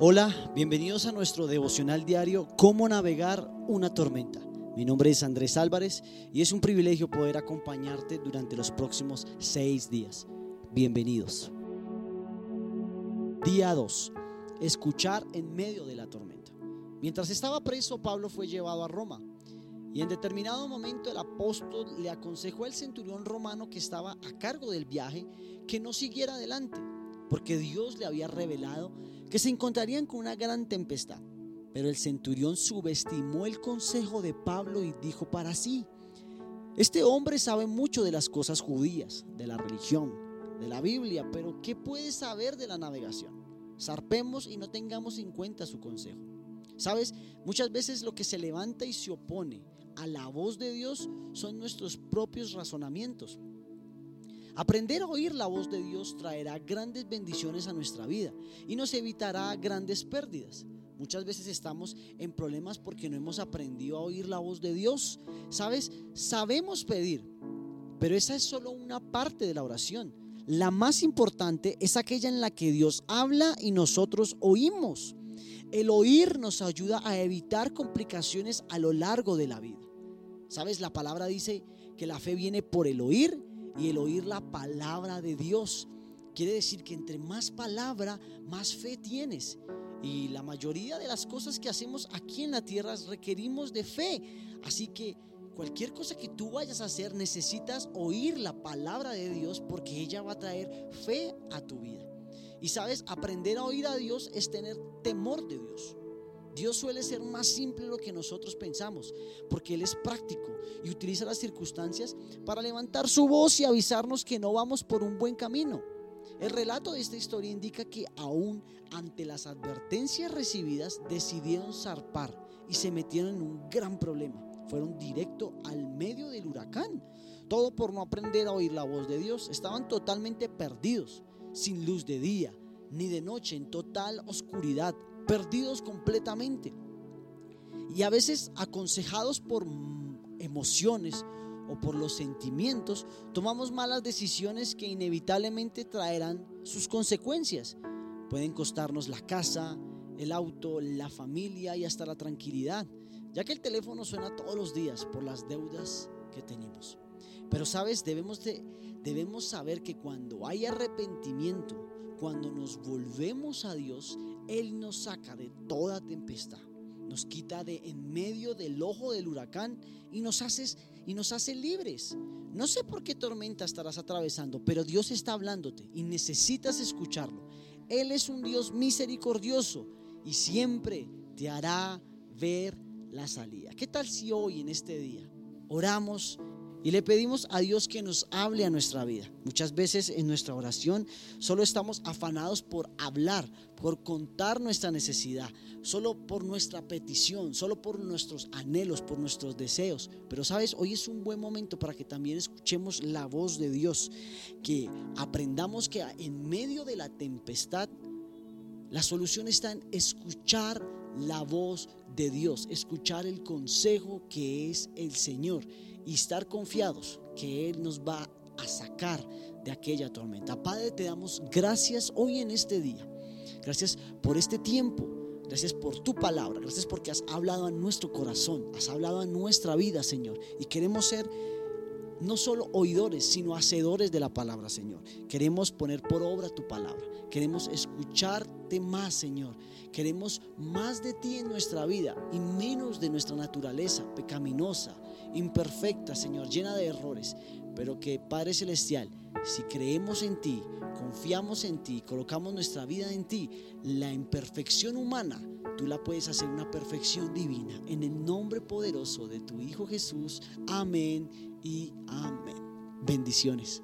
Hola, bienvenidos a nuestro devocional diario Cómo navegar una tormenta. Mi nombre es Andrés Álvarez y es un privilegio poder acompañarte durante los próximos seis días. Bienvenidos. Día 2. Escuchar en medio de la tormenta. Mientras estaba preso, Pablo fue llevado a Roma. Y en determinado momento el apóstol le aconsejó al centurión romano que estaba a cargo del viaje que no siguiera adelante, porque Dios le había revelado que se encontrarían con una gran tempestad. Pero el centurión subestimó el consejo de Pablo y dijo para sí, este hombre sabe mucho de las cosas judías, de la religión, de la Biblia, pero ¿qué puede saber de la navegación? Zarpemos y no tengamos en cuenta su consejo. Sabes, muchas veces lo que se levanta y se opone a la voz de Dios son nuestros propios razonamientos. Aprender a oír la voz de Dios traerá grandes bendiciones a nuestra vida y nos evitará grandes pérdidas. Muchas veces estamos en problemas porque no hemos aprendido a oír la voz de Dios. ¿Sabes? Sabemos pedir, pero esa es solo una parte de la oración. La más importante es aquella en la que Dios habla y nosotros oímos. El oír nos ayuda a evitar complicaciones a lo largo de la vida. ¿Sabes? La palabra dice que la fe viene por el oír y el oír la palabra de Dios. Quiere decir que entre más palabra, más fe tienes. Y la mayoría de las cosas que hacemos aquí en la tierra requerimos de fe. Así que cualquier cosa que tú vayas a hacer necesitas oír la palabra de Dios porque ella va a traer fe a tu vida. Y sabes, aprender a oír a Dios es tener temor de Dios. Dios suele ser más simple de lo que nosotros pensamos, porque Él es práctico y utiliza las circunstancias para levantar su voz y avisarnos que no vamos por un buen camino. El relato de esta historia indica que aún ante las advertencias recibidas decidieron zarpar y se metieron en un gran problema. Fueron directo al medio del huracán. Todo por no aprender a oír la voz de Dios. Estaban totalmente perdidos, sin luz de día ni de noche, en total oscuridad perdidos completamente. Y a veces aconsejados por emociones o por los sentimientos, tomamos malas decisiones que inevitablemente traerán sus consecuencias. Pueden costarnos la casa, el auto, la familia y hasta la tranquilidad, ya que el teléfono suena todos los días por las deudas que tenemos. Pero sabes, debemos, de, debemos saber que cuando hay arrepentimiento, cuando nos volvemos a Dios, Él nos saca de toda tempestad, nos quita de en medio del ojo del huracán y nos hace, y nos hace libres. No sé por qué tormenta estarás atravesando, pero Dios está hablándote y necesitas escucharlo. Él es un Dios misericordioso y siempre te hará ver la salida. ¿Qué tal si hoy en este día oramos y le pedimos a Dios que nos hable a nuestra vida. Muchas veces en nuestra oración solo estamos afanados por hablar, por contar nuestra necesidad, solo por nuestra petición, solo por nuestros anhelos, por nuestros deseos. Pero sabes, hoy es un buen momento para que también escuchemos la voz de Dios, que aprendamos que en medio de la tempestad, la solución está en escuchar la voz de Dios, escuchar el consejo que es el Señor y estar confiados que Él nos va a sacar de aquella tormenta. Padre, te damos gracias hoy en este día. Gracias por este tiempo. Gracias por tu palabra. Gracias porque has hablado a nuestro corazón. Has hablado a nuestra vida, Señor. Y queremos ser no solo oidores, sino hacedores de la palabra, Señor. Queremos poner por obra tu palabra. Queremos escucharte más, Señor. Queremos más de ti en nuestra vida y menos de nuestra naturaleza pecaminosa, imperfecta, Señor, llena de errores. Pero que, Padre Celestial, si creemos en ti, confiamos en ti, colocamos nuestra vida en ti, la imperfección humana, tú la puedes hacer una perfección divina. En el nombre poderoso de tu Hijo Jesús. Amén y amén. Bendiciones.